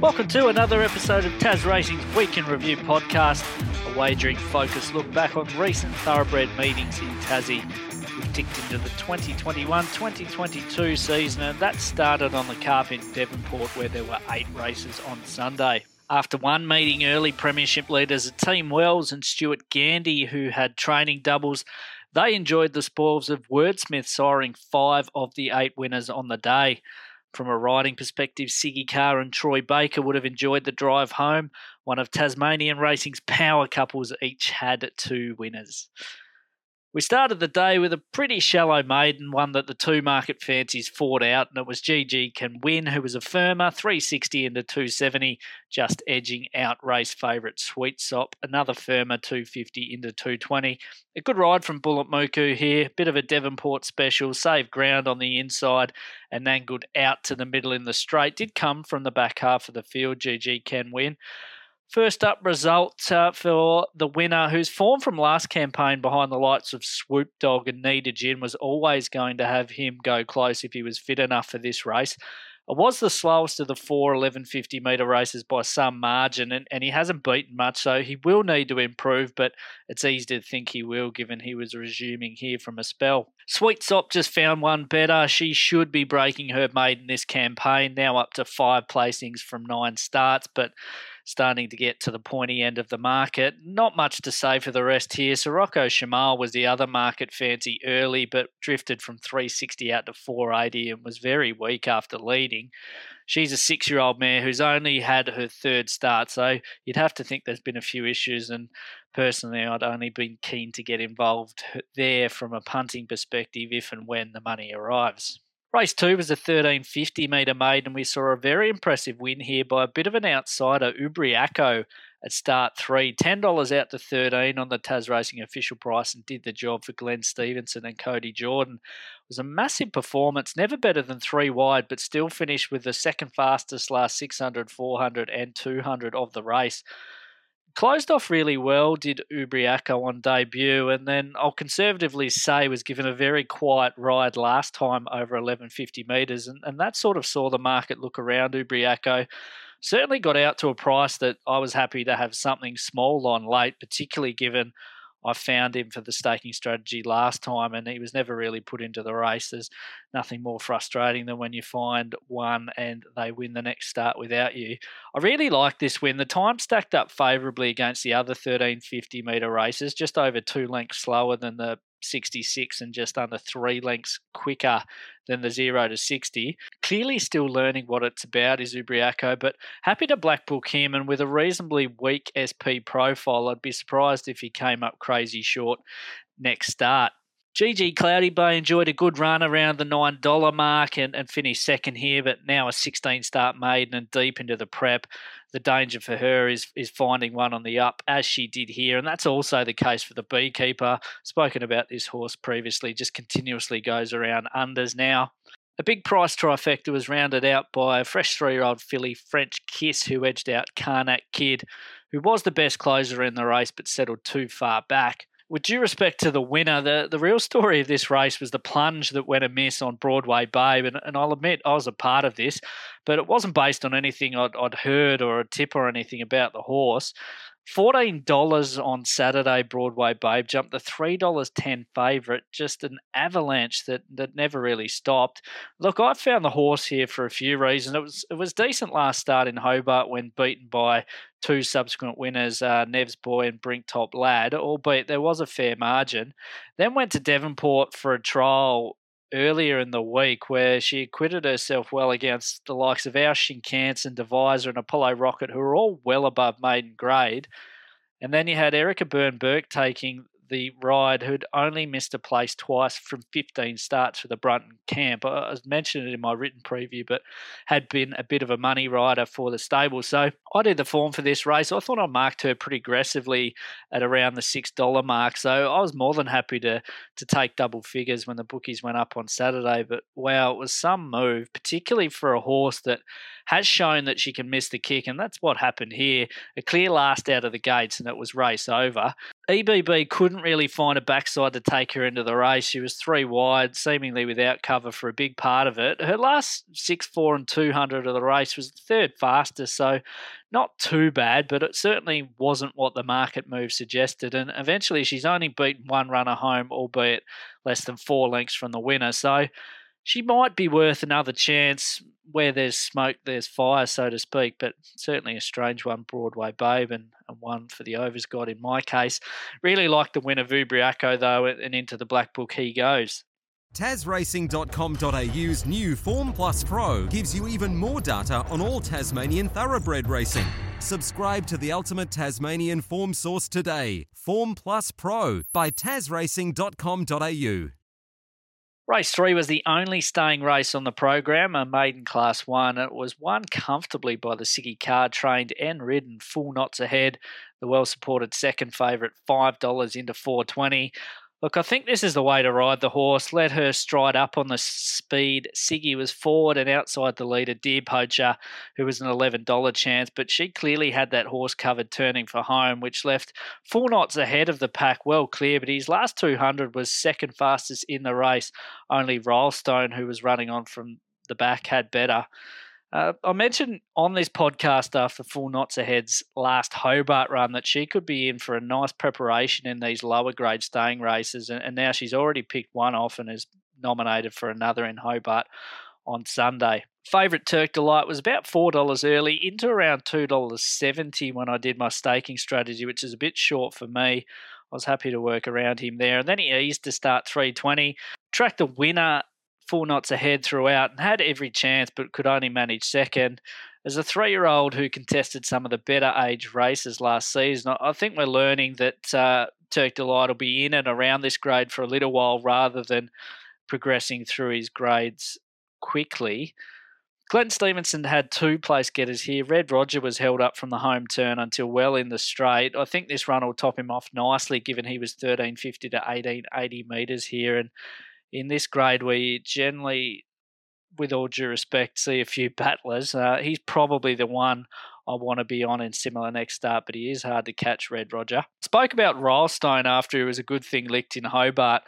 Welcome to another episode of Tas Racing's Week in Review podcast, a wagering focus look back on recent thoroughbred meetings in Tassie. We've ticked into the 2021-2022 season and that started on the carp in Devonport where there were eight races on Sunday. After one meeting, early premiership leaders Team Wells and Stuart Gandy, who had training doubles, they enjoyed the spoils of Wordsmith siring five of the eight winners on the day. From a riding perspective, Siggy Carr and Troy Baker would have enjoyed the drive home. One of Tasmanian Racing's power couples each had two winners. We started the day with a pretty shallow maiden, one that the two market fancies fought out, and it was GG Can Win, who was a firmer, 360 into 270, just edging out race favourite Sweet Sop, another firmer, 250 into 220. A good ride from Bullet Muku here, bit of a Devonport special, saved ground on the inside, and angled out to the middle in the straight. Did come from the back half of the field, GG Can Win. First up result uh, for the winner, whose form from last campaign behind the lights of Swoop Dog and Nita Gin was always going to have him go close if he was fit enough for this race. It was the slowest of the four 1150 metre races by some margin, and, and he hasn't beaten much, so he will need to improve, but it's easy to think he will given he was resuming here from a spell. Sweet Sop just found one better. She should be breaking her maiden this campaign, now up to five placings from nine starts, but starting to get to the pointy end of the market. Not much to say for the rest here. Sirocco Shamal was the other market fancy early, but drifted from 360 out to 480 and was very weak after leading. She's a six year old mare who's only had her third start, so you'd have to think there's been a few issues. And personally, I'd only been keen to get involved there from a punting perspective if and when the money arrives. Race two was a 1350 metre maiden, and we saw a very impressive win here by a bit of an outsider, Ubriaco, at start three. $10 out to 13 on the Tas Racing official price and did the job for Glenn Stevenson and Cody Jordan. It was a massive performance, never better than three wide, but still finished with the second fastest last 600, 400, and 200 of the race closed off really well, did Ubriaco on debut, and then I'll conservatively say was given a very quiet ride last time over 1150 metres, and, and that sort of saw the market look around Ubriaco. Certainly got out to a price that I was happy to have something small on late, particularly given I found him for the staking strategy last time, and he was never really put into the race. There's nothing more frustrating than when you find one and they win the next start without you. I really like this win. The time stacked up favourably against the other 1350 metre races, just over two lengths slower than the 66 and just under three lengths quicker than the 0 to 60. Clearly still learning what it's about is Ubriaco, but happy to black book him. And with a reasonably weak SP profile, I'd be surprised if he came up crazy short next start. GG Cloudy Bay enjoyed a good run around the $9 mark and, and finished second here, but now a 16 start maiden and deep into the prep. The danger for her is is finding one on the up, as she did here. And that's also the case for the beekeeper. Spoken about this horse previously, just continuously goes around unders now. A big price trifecta was rounded out by a fresh three year old filly, French Kiss, who edged out Karnak Kid, who was the best closer in the race but settled too far back with due respect to the winner, the, the real story of this race was the plunge that went amiss on Broadway Babe. And, and I'll admit I was a part of this, but it wasn't based on anything I'd, I'd heard or a tip or anything about the horse. $14 on Saturday, Broadway Babe jumped the $3.10 favourite, just an avalanche that, that never really stopped. Look, I found the horse here for a few reasons. It was it was decent last start in Hobart when beaten by two subsequent winners, uh, Nev's Boy and Brink Top Lad, albeit there was a fair margin. Then went to Devonport for a trial earlier in the week where she acquitted herself well against the likes of Our Shinkansen, Divisor, and Apollo Rocket, who are all well above maiden grade. And then you had Erica Byrne Burke taking the ride who'd only missed a place twice from 15 starts for the Brunton camp. I mentioned it in my written preview, but had been a bit of a money rider for the stable. So I did the form for this race. I thought I marked her pretty aggressively at around the $6 mark. So I was more than happy to, to take double figures when the bookies went up on Saturday. But wow, it was some move, particularly for a horse that has shown that she can miss the kick. And that's what happened here. A clear last out of the gates, and it was race over. EBB couldn't really find a backside to take her into the race. She was three wide, seemingly without cover for a big part of it. Her last six, four, and two hundred of the race was the third fastest, so not too bad, but it certainly wasn't what the market move suggested. And eventually, she's only beaten one runner home, albeit less than four lengths from the winner. So she might be worth another chance. Where there's smoke, there's fire, so to speak, but certainly a strange one, Broadway Babe, and, and one for the overs god in my case. Really like the winner, Ubriaco, though, and into the black book he goes. TasRacing.com.au's new Form Plus Pro gives you even more data on all Tasmanian thoroughbred racing. Subscribe to the ultimate Tasmanian form source today. Form Plus Pro by TasRacing.com.au. Race three was the only staying race on the program, a maiden class one. It was won comfortably by the Siggy Carr, trained and ridden full knots ahead. The well supported second favourite, $5 into 420. Look, I think this is the way to ride the horse. Let her stride up on the speed. Siggy was forward and outside the leader, Deer Poacher, who was an $11 chance, but she clearly had that horse covered turning for home, which left Full Knots Ahead of the pack, well clear. But his last 200 was second fastest in the race. Only Rylestone, who was running on from the back, had better. Uh, I mentioned on this podcast after Full Knots Ahead's last Hobart run that she could be in for a nice preparation in these lower grade staying races, and, and now she's already picked one off and is nominated for another in Hobart on Sunday. Favourite Turk Delight was about $4 early into around $2.70 when I did my staking strategy, which is a bit short for me. I was happy to work around him there. And then he eased to start 320. Tracked the winner Full Knots Ahead throughout and had every chance but could only manage second. As a three year old who contested some of the better age races last season, I think we're learning that uh, Turk Delight will be in and around this grade for a little while rather than progressing through his grades quickly. Glenn Stevenson had two place getters here. Red Roger was held up from the home turn until well in the straight. I think this run will top him off nicely given he was 1350 to 1880 metres here. And in this grade where you generally, with all due respect, see a few battlers. Uh, he's probably the one I want to be on in similar next start, but he is hard to catch, Red Roger. Spoke about Rylestone after it was a good thing licked in Hobart.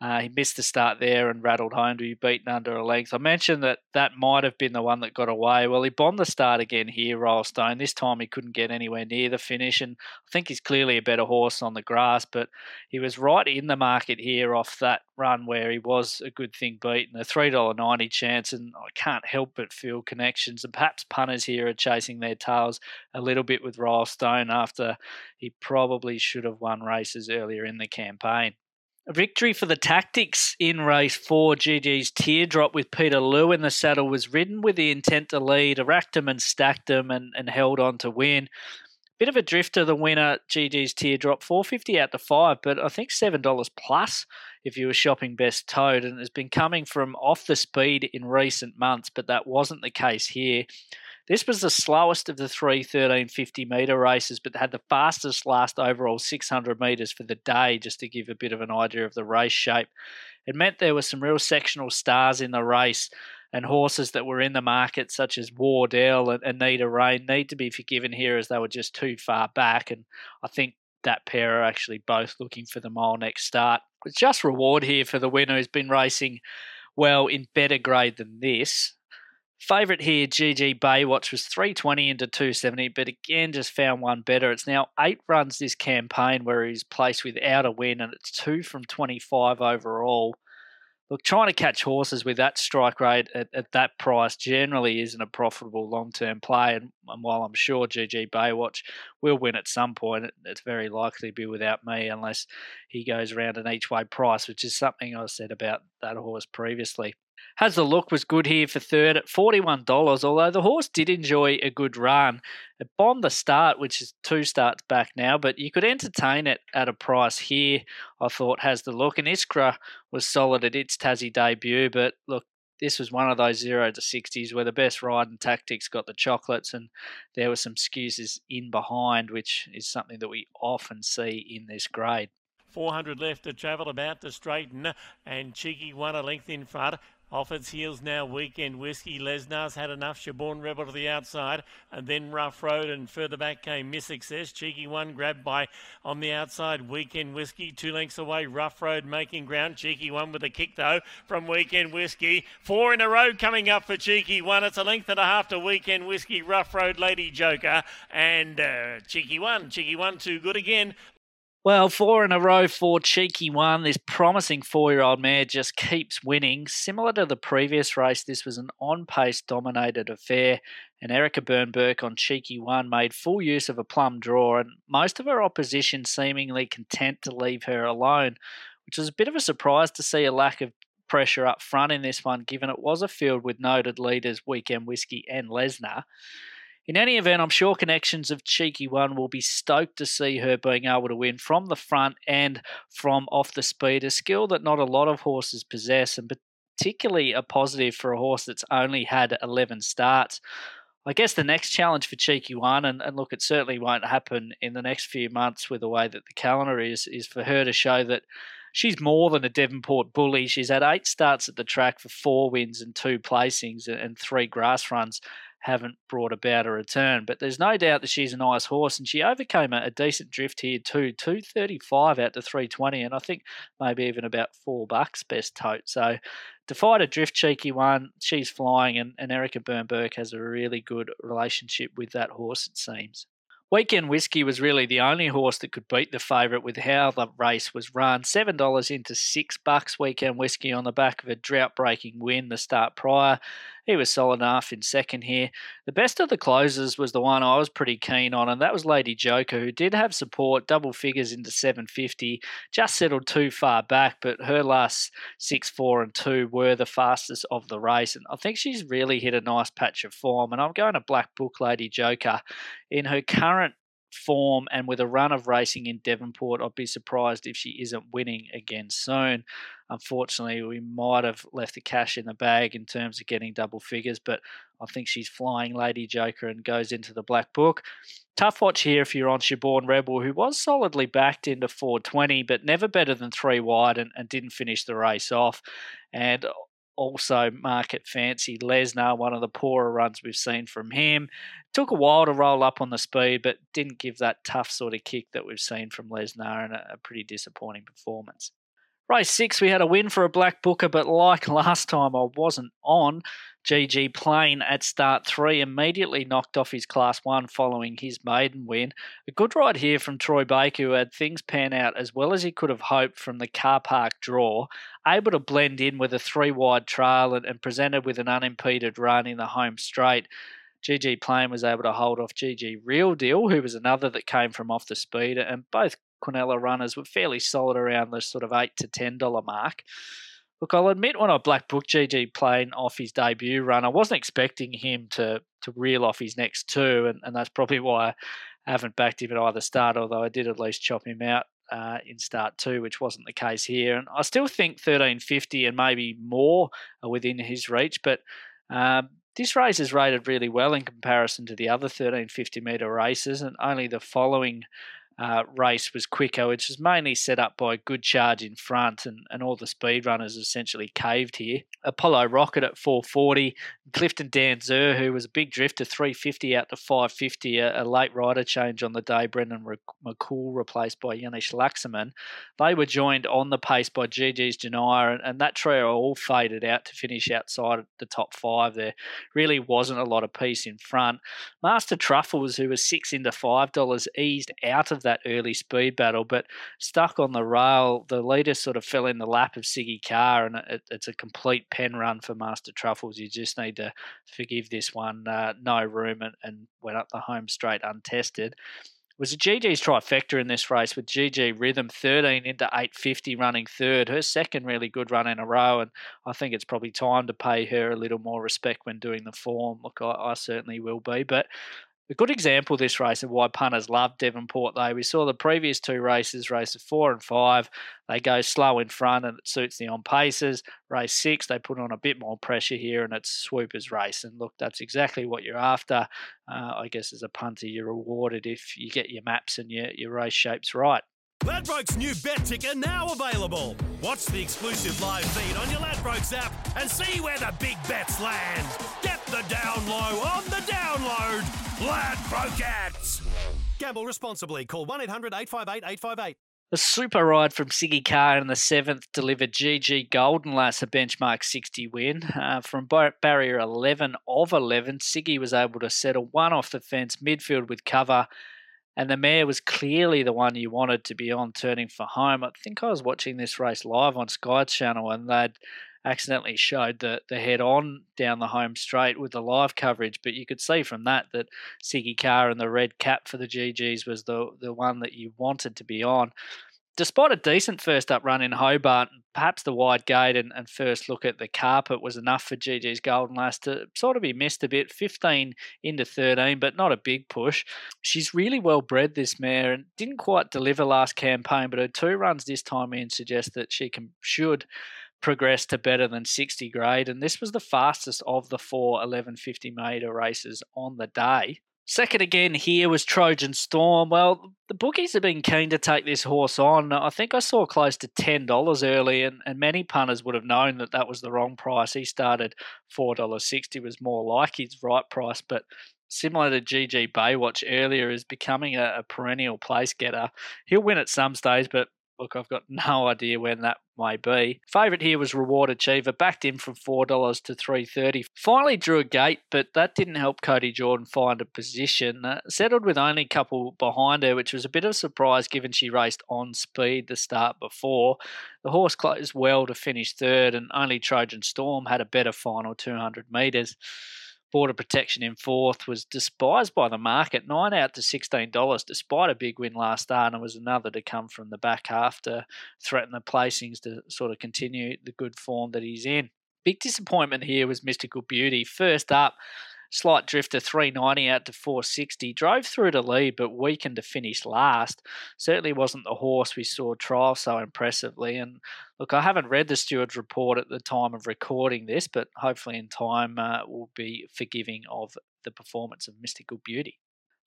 Uh, he missed the start there and rattled home to be beaten under a length. I mentioned that that might have been the one that got away. Well, he bombed the start again here, Rylestone. This time he couldn't get anywhere near the finish, and I think he's clearly a better horse on the grass, but he was right in the market here off that run where he was a good thing beaten. A $3.90 chance, and I can't help but feel connections, and perhaps punters here are chasing their tails a little bit with Rylestone after he probably should have won races earlier in the campaign. Victory for the Tactics in race four. GG's teardrop with Peter Liu in the saddle was ridden with the intent to lead, racked him and stacked him and, and held on to win. Bit of a drift drifter, the winner, GG's teardrop, 450 out to five, but I think $7 plus if you were shopping best tote, and has been coming from off the speed in recent months, but that wasn't the case here. This was the slowest of the three 1350 metre races, but had the fastest last overall 600 metres for the day, just to give a bit of an idea of the race shape. It meant there were some real sectional stars in the race, and horses that were in the market, such as Wardell and Anita Rain, need to be forgiven here as they were just too far back. And I think that pair are actually both looking for the mile next start. It's just reward here for the winner who's been racing well in better grade than this. Favourite here, GG Baywatch, was 320 into 270, but again just found one better. It's now eight runs this campaign where he's placed without a win, and it's two from 25 overall. Look, trying to catch horses with that strike rate at, at that price generally isn't a profitable long term play. And, and, while I'm sure GG Baywatch will win at some point, it, it's very likely to be without me unless he goes around an each way price, which is something I said about that horse previously. Has the look was good here for third at $41, although the horse did enjoy a good run. It bombed the start, which is two starts back now, but you could entertain it at a price here, I thought, has the look. And Iskra was solid at its Tassie debut, but look, this was one of those zero to 60s where the best ride and tactics got the chocolates, and there were some excuses in behind, which is something that we often see in this grade. 400 left to travel, about to straighten, and Cheeky one a length in front. Off its heels now, Weekend Whiskey. Lesnar's had enough. Shaborn Rebel to the outside, and then Rough Road, and further back came Miss Success. Cheeky one grabbed by on the outside. Weekend Whiskey, two lengths away. Rough Road making ground. Cheeky one with a kick though from Weekend Whiskey. Four in a row coming up for Cheeky one. It's a length and a half to Weekend Whiskey. Rough Road Lady Joker and uh, Cheeky one. Cheeky one too good again. Well, four in a row for Cheeky One. This promising four year old mare just keeps winning. Similar to the previous race, this was an on pace dominated affair, and Erica Byrne Burke on Cheeky One made full use of a plum draw, and most of her opposition seemingly content to leave her alone, which was a bit of a surprise to see a lack of pressure up front in this one, given it was a field with noted leaders Weekend Whiskey and Lesnar. In any event, I'm sure connections of Cheeky One will be stoked to see her being able to win from the front and from off the speed, a skill that not a lot of horses possess, and particularly a positive for a horse that's only had 11 starts. I guess the next challenge for Cheeky One, and, and look, it certainly won't happen in the next few months with the way that the calendar is, is for her to show that she's more than a Devonport bully. She's had eight starts at the track for four wins and two placings and three grass runs haven't brought about a return. But there's no doubt that she's a nice horse, and she overcame a, a decent drift here too, two thirty five out to three twenty, and I think maybe even about four bucks best tote. So defied a drift cheeky one. She's flying, and, and Erica Byrne Burke has a really good relationship with that horse. It seems. Weekend Whiskey was really the only horse that could beat the favourite with how the race was run. Seven dollars into six bucks. Weekend Whiskey on the back of a drought-breaking win the start prior. He was solid enough in second here. The best of the closers was the one I was pretty keen on, and that was Lady Joker, who did have support, double figures into 750, just settled too far back, but her last six, four, and two were the fastest of the race, and I think she's really hit a nice patch of form. And I'm going to Black Book Lady Joker in her current form and with a run of racing in Devonport, I'd be surprised if she isn't winning again soon. Unfortunately, we might have left the cash in the bag in terms of getting double figures, but I think she's flying Lady Joker and goes into the black book. Tough watch here if you're on Shaborn Rebel, who was solidly backed into 420, but never better than three wide and, and didn't finish the race off. And also market fancy Lesnar, one of the poorer runs we've seen from him. Took a while to roll up on the speed, but didn't give that tough sort of kick that we've seen from Lesnar and a, pretty disappointing performance. Race six, we had a win for a black booker, but like last time, I wasn't on. GG Plain at start three immediately knocked off his class one following his maiden win. A good ride here from Troy Baker, who had things pan out as well as he could have hoped from the car park draw, able to blend in with a three wide trail and, and presented with an unimpeded run in the home straight. GG Plain was able to hold off GG Real Deal, who was another that came from off the speed, and both Quinella runners were fairly solid around the sort of eight to ten dollar mark. Look, I'll admit when I black booked GG Plain off his debut run, I wasn't expecting him to to reel off his next two, and, and that's probably why I haven't backed him at either start, although I did at least chop him out uh, in start two, which wasn't the case here. And I still think 1350 and maybe more are within his reach, but um, this race is rated really well in comparison to the other 1350 metre races, and only the following uh, race was quicker, which was mainly set up by good charge in front, and, and all the speed runners essentially caved here. Apollo Rocket at 440, Clifton Danzer, who was a big drifter, 350 out to 550, a, a late rider change on the day. Brendon McCoull replaced by Janish Laxman. They were joined on the pace by GG's Janaya, and, and that trio all faded out to finish outside the top five. There really wasn't a lot of peace in front. Master Truffles, who was six into five dollars, eased out of that early speed battle, but stuck on the rail. The leader sort of fell in the lap of Siggy Carr, and it, it's a complete pen run for Master Truffles. You just need to forgive this one. Uh, no room and, and went up the home straight untested was a GG's trifecta in this race with GG Rhythm 13 into 850 running third. Her second really good run in a row, and I think it's probably time to pay her a little more respect when doing the form. Look, I, I certainly will be. But a good example this race of why punters love Devonport, though. We saw the previous two races, races four and five, they go slow in front and it suits the on paces. Race six, they put on a bit more pressure here and it's swoopers race. And look, that's exactly what you're after. Uh, I guess as a punter, you're rewarded if you get your maps and your, your race shapes right. Ladbrokes new bet ticker now available. Watch the exclusive live feed on your Ladbrokes app and see where the big bets land. The down low on the download. Lad Ladbrokes. Gamble responsibly. Call 1 800 858 858. The super ride from Siggy Carr in the seventh delivered GG Golden Lass a benchmark 60 win. Uh, from bar- barrier 11 of 11, Siggy was able to settle one off the fence midfield with cover and the mare was clearly the one you wanted to be on turning for home. I think I was watching this race live on Sky Channel and they'd accidentally showed the, the head on down the home straight with the live coverage, but you could see from that that Siggy Carr and the red cap for the GGs was the, the one that you wanted to be on despite a decent first up run in Hobart, perhaps the wide gate and, and, first look at the carpet was enough for GG's Golden Lass to sort of be missed a bit. 15 into 13, but not a big push. She's really well bred, this mare, and didn't quite deliver last campaign, but her two runs this time in suggest that she can should progress to better than 60 grade. And this was the fastest of the four 1150 metre races on the day. Second again here was Trojan Storm. Well, the bookies have been keen to take this horse on. I think I saw close to $10 early, and, and many punters would have known that that was the wrong price. He started $4.60, was more like his right price, but similar to GG Baywatch earlier, is becoming a, a perennial place getter. He'll win at some stage, but look, I've got no idea when that may be. Favourite here was Reward Achiever, backed in from four dollars to three thirty. Finally drew a gate, but that didn't help Cody Jordan find a position. Uh, settled with only a couple behind her, which was a bit of a surprise given she raced on speed the start before. The horse closed well to finish third, and only Trojan Storm had a better final two hundred metres. Border Protection in fourth was despised by the market, nine out to sixteen dollars, despite a big win last start, and was another to come from the back half to threaten the placings to sort of continue the good form that he's in. Big disappointment here was Mystical Beauty. First up, Slight drifter 390 out to 460. Drove through to lead, but weakened to finish last. Certainly wasn't the horse we saw trial so impressively. And look, I haven't read the steward's report at the time of recording this, but hopefully in time uh, we'll be forgiving of the performance of Mystical Beauty.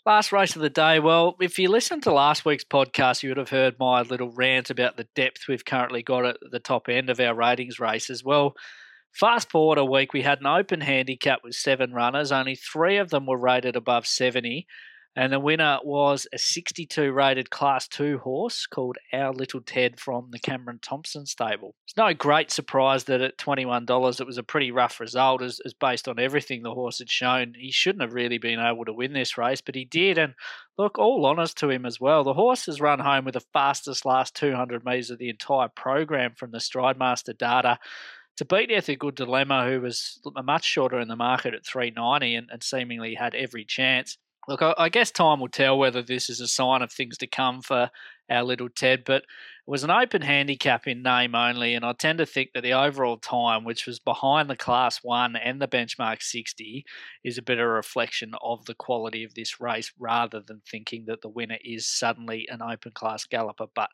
Last race of the day. Well, if you listened to last week's podcast, you would have heard my little rant about the depth we've currently got at the top end of our ratings races. Well, Fast forward a week, we had an open handicap with seven runners. Only three of them were rated above 70. And the winner was a 62 rated Class 2 horse called Our Little Ted from the Cameron Thompson stable. It's no great surprise that at $21 it was a pretty rough result, as, as based on everything the horse had shown. He shouldn't have really been able to win this race, but he did. And look, all honours to him as well. The horse has run home with the fastest last 200 metres of the entire program from the Stridemaster data to beat Ethical Dilemma, who was much shorter in the market at 390 and, and seemingly had every chance. Look, I, I, guess time will tell whether this is a sign of things to come for our little Ted, but it was an open handicap in name only, and I tend to think that the overall time, which was behind the Class 1 and the benchmark 60, is a better reflection of the quality of this race rather than thinking that the winner is suddenly an open class galloper. But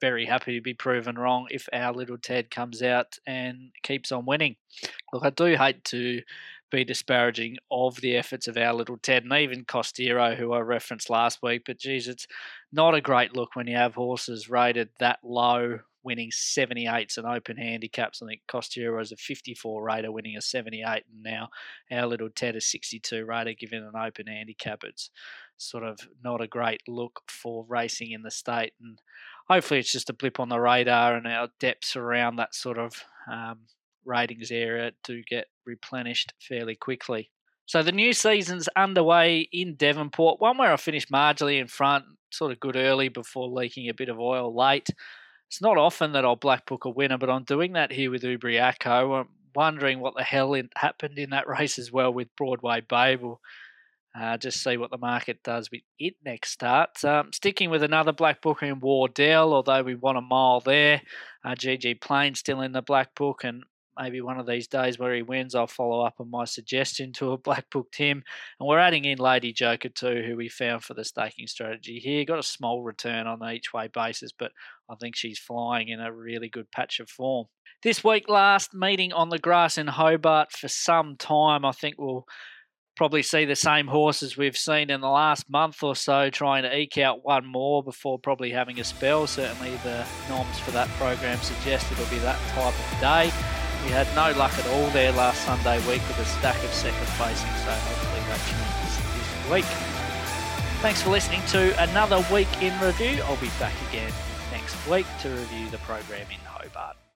very happy to be proven wrong if our little Ted comes out and keeps on winning. Look, I do hate to be disparaging of the efforts of our little Ted and even Costero, who I referenced last week. But geez, it's not a great look when you have horses rated that low, winning 78s and open handicaps. I think Costero is a 54 rater, winning a 78, and now our little Ted is 62 rater, giving an open handicap. It's sort of not a great look for racing in the state. And hopefully it's just a blip on the radar and our depths around that sort of um, ratings area do get replenished fairly quickly. So the new season's underway in Devonport, one where I finished marginally in front, sort of good early before leaking a bit of oil late. It's not often that I'll black book a winner, but I'm doing that here with Ubriaco. I'm wondering what the hell happened in that race as well with Broadway Babe. Uh, just see what the market does with it next start. Um, sticking with another black book in Wardell, although we want a mile there. Uh, GG Plain still in the black book, and maybe one of these days where he wins, I'll follow up on my suggestion to a black book Tim. And we're adding in Lady Joker too, who we found for the staking strategy here. Got a small return on the each way basis, but I think she's flying in a really good patch of form. This week, last meeting on the grass in Hobart for some time. I think we'll probably see the same horses we've seen in the last month or so, trying to eke out one more before probably having a spell. Certainly, the norms for that program suggest it'll be that type of day. We had no luck at all there last Sunday week with a stack of second placing, so hopefully that changes this week. Thanks for listening to another week in review. I'll be back again next week to review the program in Hobart.